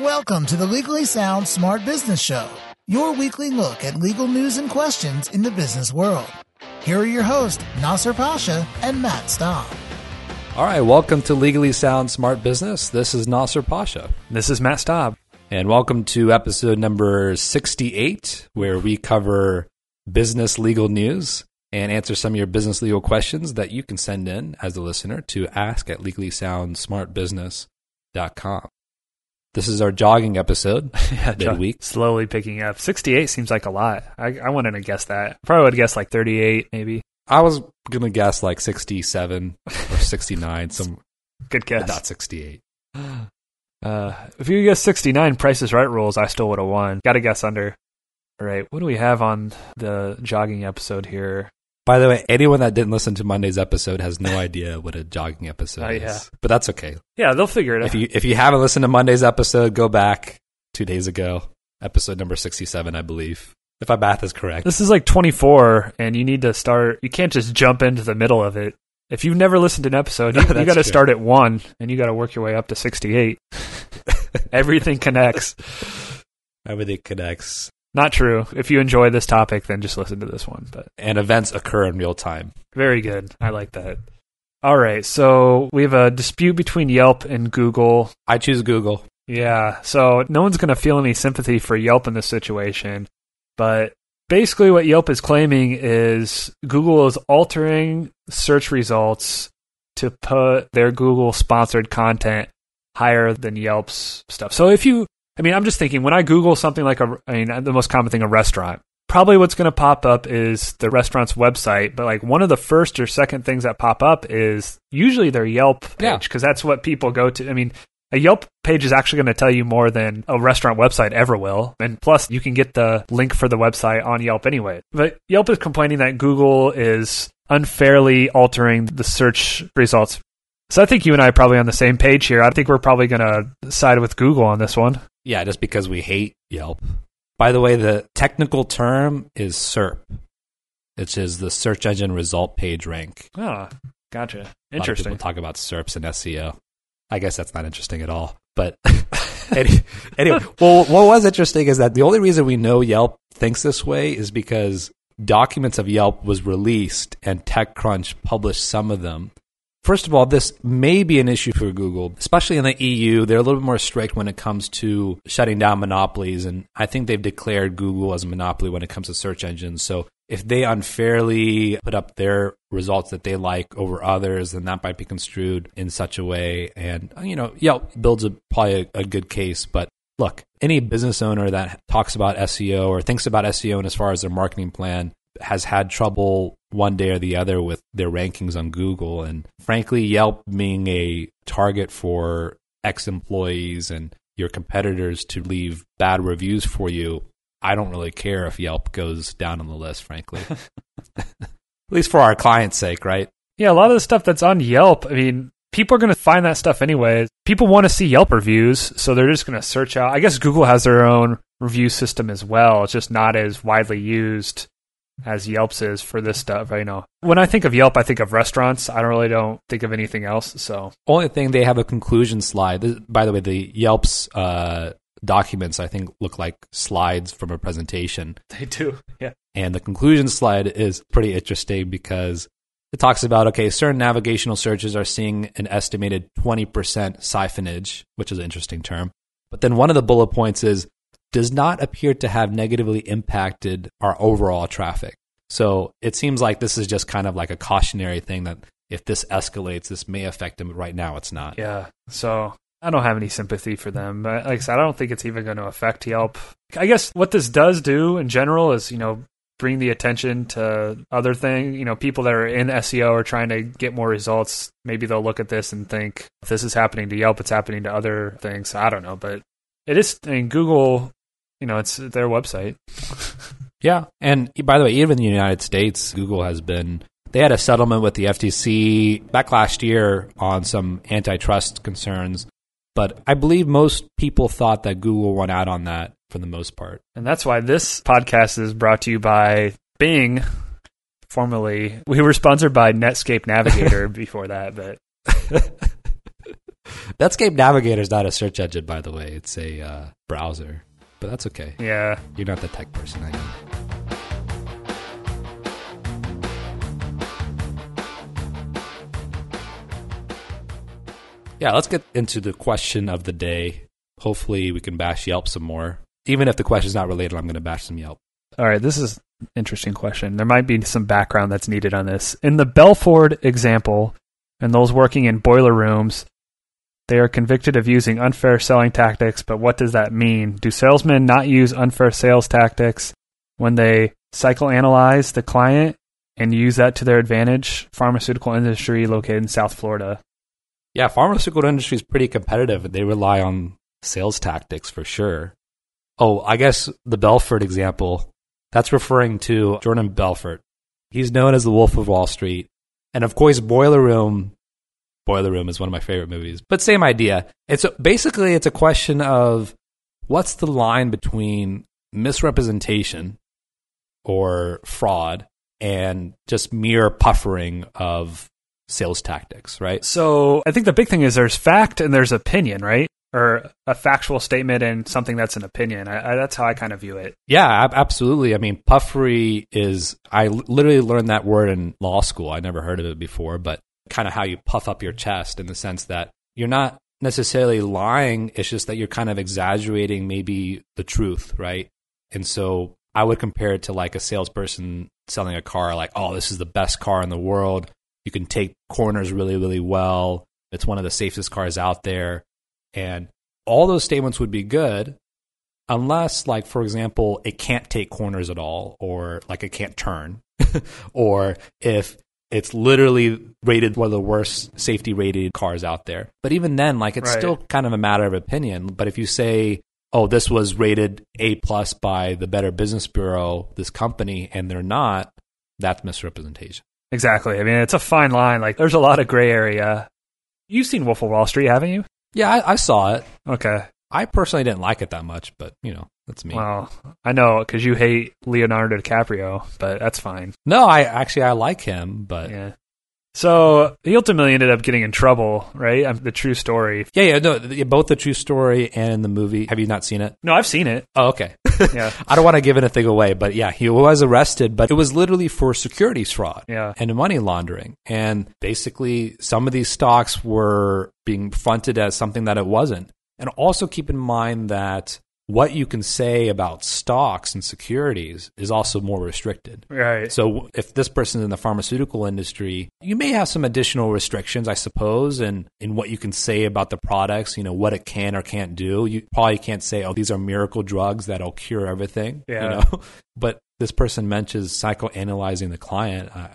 Welcome to the Legally Sound Smart Business Show, your weekly look at legal news and questions in the business world. Here are your hosts, Nasser Pasha and Matt Staub. All right, welcome to Legally Sound Smart Business. This is Nasser Pasha. This is Matt Staub. And welcome to episode number 68, where we cover business legal news and answer some of your business legal questions that you can send in as a listener to ask at legallysoundsmartbusiness.com. This is our jogging episode yeah, midweek. Slowly picking up. 68 seems like a lot. I, I wanted to guess that. Probably would guess like 38, maybe. I was going to guess like 67 or 69, some good guess. Not 68. Uh, if you guess 69 Prices Right rules, I still would have won. Got to guess under. All right, what do we have on the jogging episode here? By the way, anyone that didn't listen to Monday's episode has no idea what a jogging episode oh, is. Yeah. But that's okay. Yeah, they'll figure it if out. You, if you haven't listened to Monday's episode, go back two days ago, episode number 67, I believe, if my math is correct. This is like 24, and you need to start. You can't just jump into the middle of it. If you've never listened to an episode, you, you got to start at one, and you got to work your way up to 68. Everything connects. Everything connects. Not true. If you enjoy this topic, then just listen to this one. But and events occur in real time. Very good. I like that. All right. So we have a dispute between Yelp and Google. I choose Google. Yeah. So no one's going to feel any sympathy for Yelp in this situation. But basically, what Yelp is claiming is Google is altering search results to put their Google sponsored content higher than Yelp's stuff. So if you I mean, I'm just thinking when I Google something like a, I mean, the most common thing, a restaurant, probably what's going to pop up is the restaurant's website. But like one of the first or second things that pop up is usually their Yelp page because yeah. that's what people go to. I mean, a Yelp page is actually going to tell you more than a restaurant website ever will. And plus, you can get the link for the website on Yelp anyway. But Yelp is complaining that Google is unfairly altering the search results. So I think you and I are probably on the same page here. I think we're probably going to side with Google on this one. Yeah, just because we hate Yelp. By the way, the technical term is SERP, which is the search engine result page rank. Oh, gotcha. Interesting. We'll talk about SERPs and SEO. I guess that's not interesting at all. But anyway, well, what was interesting is that the only reason we know Yelp thinks this way is because documents of Yelp was released and TechCrunch published some of them First of all, this may be an issue for Google, especially in the EU. They're a little bit more strict when it comes to shutting down monopolies. And I think they've declared Google as a monopoly when it comes to search engines. So if they unfairly put up their results that they like over others, then that might be construed in such a way. And, you know, Yelp builds a, probably a, a good case. But look, any business owner that talks about SEO or thinks about SEO and as far as their marketing plan has had trouble one day or the other with their rankings on Google. And frankly, Yelp being a target for ex employees and your competitors to leave bad reviews for you, I don't really care if Yelp goes down on the list, frankly. At least for our client's sake, right? Yeah, a lot of the stuff that's on Yelp, I mean, people are going to find that stuff anyway. People want to see Yelp reviews, so they're just going to search out. I guess Google has their own review system as well. It's just not as widely used as Yelp's is for this stuff. You know, when I think of Yelp, I think of restaurants. I don't really don't think of anything else. So only thing they have a conclusion slide. By the way, the Yelp's uh, documents I think look like slides from a presentation. They do, yeah. And the conclusion slide is pretty interesting because it talks about okay, certain navigational searches are seeing an estimated twenty percent siphonage, which is an interesting term. But then one of the bullet points is does not appear to have negatively impacted our overall traffic. So it seems like this is just kind of like a cautionary thing that if this escalates, this may affect them. Right now, it's not. Yeah. So I don't have any sympathy for them. Like I said, I don't think it's even going to affect Yelp. I guess what this does do in general is, you know, bring the attention to other things. You know, people that are in SEO are trying to get more results. Maybe they'll look at this and think, if this is happening to Yelp, it's happening to other things. I don't know. But it is, I mean, Google you know, it's their website. yeah, and by the way, even in the United States, Google has been. They had a settlement with the FTC back last year on some antitrust concerns, but I believe most people thought that Google won out on that for the most part. And that's why this podcast is brought to you by Bing. Formerly, we were sponsored by Netscape Navigator before that, but Netscape Navigator is not a search engine, by the way. It's a uh, browser, but that's okay. Yeah. You're not the tech person, I am. Yeah, let's get into the question of the day. Hopefully, we can bash Yelp some more. Even if the question's not related, I'm going to bash some Yelp. All right, this is an interesting question. There might be some background that's needed on this. In the Belfort example, and those working in boiler rooms, they are convicted of using unfair selling tactics, but what does that mean? Do salesmen not use unfair sales tactics when they psychoanalyze the client and use that to their advantage? Pharmaceutical industry located in South Florida. Yeah, pharmaceutical industry is pretty competitive. They rely on sales tactics for sure. Oh, I guess the Belfort example, that's referring to Jordan Belfort. He's known as the Wolf of Wall Street. And of course, Boiler Room. Boiler Room is one of my favorite movies. But same idea. It's basically it's a question of what's the line between misrepresentation or fraud and just mere puffering of sales tactics, right? So I think the big thing is there's fact and there's opinion, right? Or a factual statement and something that's an opinion. I, I, that's how I kind of view it. Yeah, absolutely. I mean, puffery is, I literally learned that word in law school. I never heard of it before, but kind of how you puff up your chest in the sense that you're not necessarily lying. It's just that you're kind of exaggerating maybe the truth, right? And so I would compare it to like a salesperson selling a car, like, oh, this is the best car in the world. You can take corners really, really well. It's one of the safest cars out there. And all those statements would be good unless, like, for example, it can't take corners at all, or like it can't turn, or if it's literally rated one of the worst safety rated cars out there. But even then, like, it's Right. still kind of a matter of opinion. But if you say, oh, this was rated A plus by the Better Business Bureau, this company, and they're not, that's misrepresentation. Exactly. I mean, it's a fine line. Like, there's a lot of gray area. You've seen Wolf of Wall Street, haven't you? Yeah, I, I saw it. Okay. I personally didn't like it that much, but you know, that's me. Well, I know because you hate Leonardo DiCaprio, but that's fine. No, I actually I like him, but yeah. So he ultimately ended up getting in trouble, right? Um, The true story. yeah, yeah, no, both the true story and the movie. Have you not seen it? No, I've seen it. Oh, okay. Yeah. I don't want to give anything away, but yeah, he was arrested, but it was literally for securities fraud Yeah. and money laundering. And basically, some of these stocks were being fronted as something that it wasn't. And also keep in mind that what you can say about stocks and securities is also more restricted. Right. So if this person is in the pharmaceutical industry, you may have some additional restrictions, I suppose, in, in what you can say about the products, you know, what it can or can't do. You probably can't say, oh, these are miracle drugs that'll cure everything. Yeah. You know? but this person mentions psychoanalyzing the client. Uh,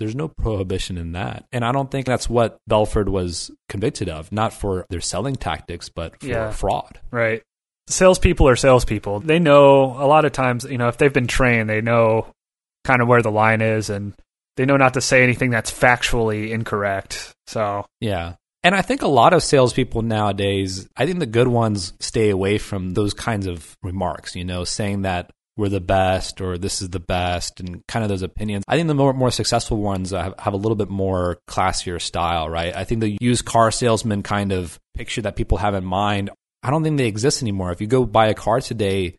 there's no prohibition in that. And I don't think that's what Belfort was convicted of, not for their selling tactics, but for Yeah. fraud. Right. Salespeople are salespeople. They know a lot of times, you know, if they've been trained, they know kind of where the line is and they know not to say anything that's factually incorrect. So, Yeah. And I think a lot of salespeople nowadays, I think the good ones stay away from those kinds of remarks, you know, saying that we're the best or this is the best and kind of those opinions. I think the more, more successful ones have, have a little bit more classier style, right? I think the used car salesman kind of picture that people have in mind, I don't think they exist anymore. If you go buy a car today,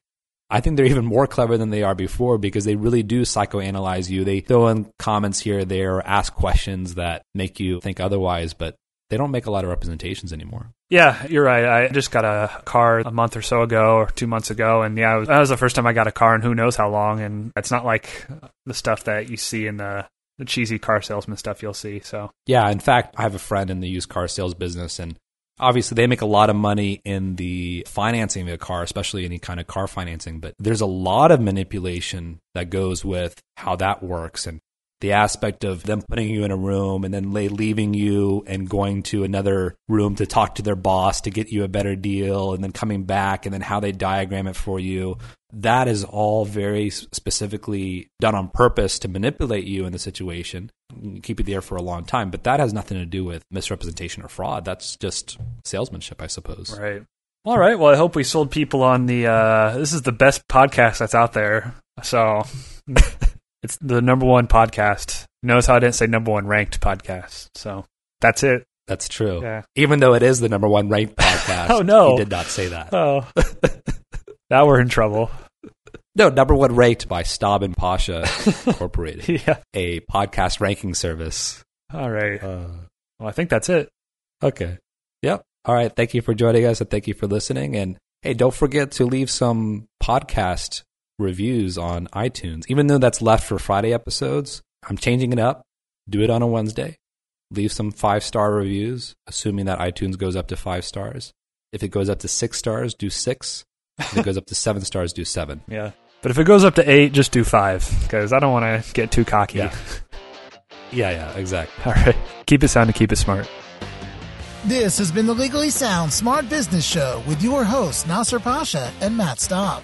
I think they're even more clever than they are before because they really do psychoanalyze you. They throw in comments here or there, or ask questions that make you think otherwise, but they don't make a lot of representations anymore. yeah, you're right. I just got a car a month or so ago or two months ago. And yeah, was, that was the first time I got a car and who knows how long. And it's not like the stuff that you see in the, the cheesy car salesman stuff you'll see. So, Yeah, in fact, I have a friend in the used car sales business, and obviously they make a lot of money in the financing of a car, especially any kind of car financing. But there's a lot of manipulation that goes with how that works and the aspect of them putting you in a room and then they leaving you and going to another room to talk to their boss to get you a better deal and then coming back and then how they diagram it for you. That is all very specifically done on purpose to manipulate you in the situation, keep you there for a long time. But that has nothing to do with misrepresentation or fraud. That's just salesmanship, I suppose. right. All right. Well, I hope we sold people on the, uh, this is the best podcast that's out there. So it's the number one podcast. Notice how I didn't say number one ranked podcast. So that's it. That's true. Yeah. Even though it is the number one ranked podcast. Oh, no. He did not say that. Oh, now we're in trouble. No, number one ranked by Staub and Pasha Incorporated, yeah. a podcast ranking service. All right. Uh, Well, I think that's it. okay. Yep. All right. Thank you for joining us and thank you for listening. And hey, don't forget to leave some podcast reviews on iTunes. Even though that's left for Friday episodes, I'm changing it up. Do it on a Wednesday. Leave some five star reviews, assuming that iTunes goes up to five stars. If it goes up to six stars, do six. If it goes up to seven stars, do seven. Yeah. But if it goes up to eight, just do five because I don't want to get too cocky. Yeah. Yeah, yeah, exactly. All right. Keep it sound and keep it smart. This has been the Legally Sound Smart Business Show with your hosts Nasser Pasha and Matt Staub.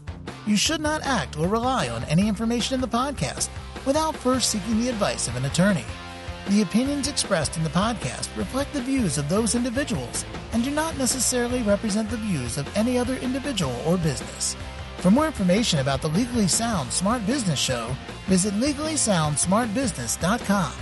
You should not act or rely on any information in the podcast without first seeking the advice of an attorney. The opinions expressed in the podcast reflect the views of those individuals and do not necessarily represent the views of any other individual or business. For more information about the Legally Sound Smart Business Show, visit legallysoundsmartbusiness.com.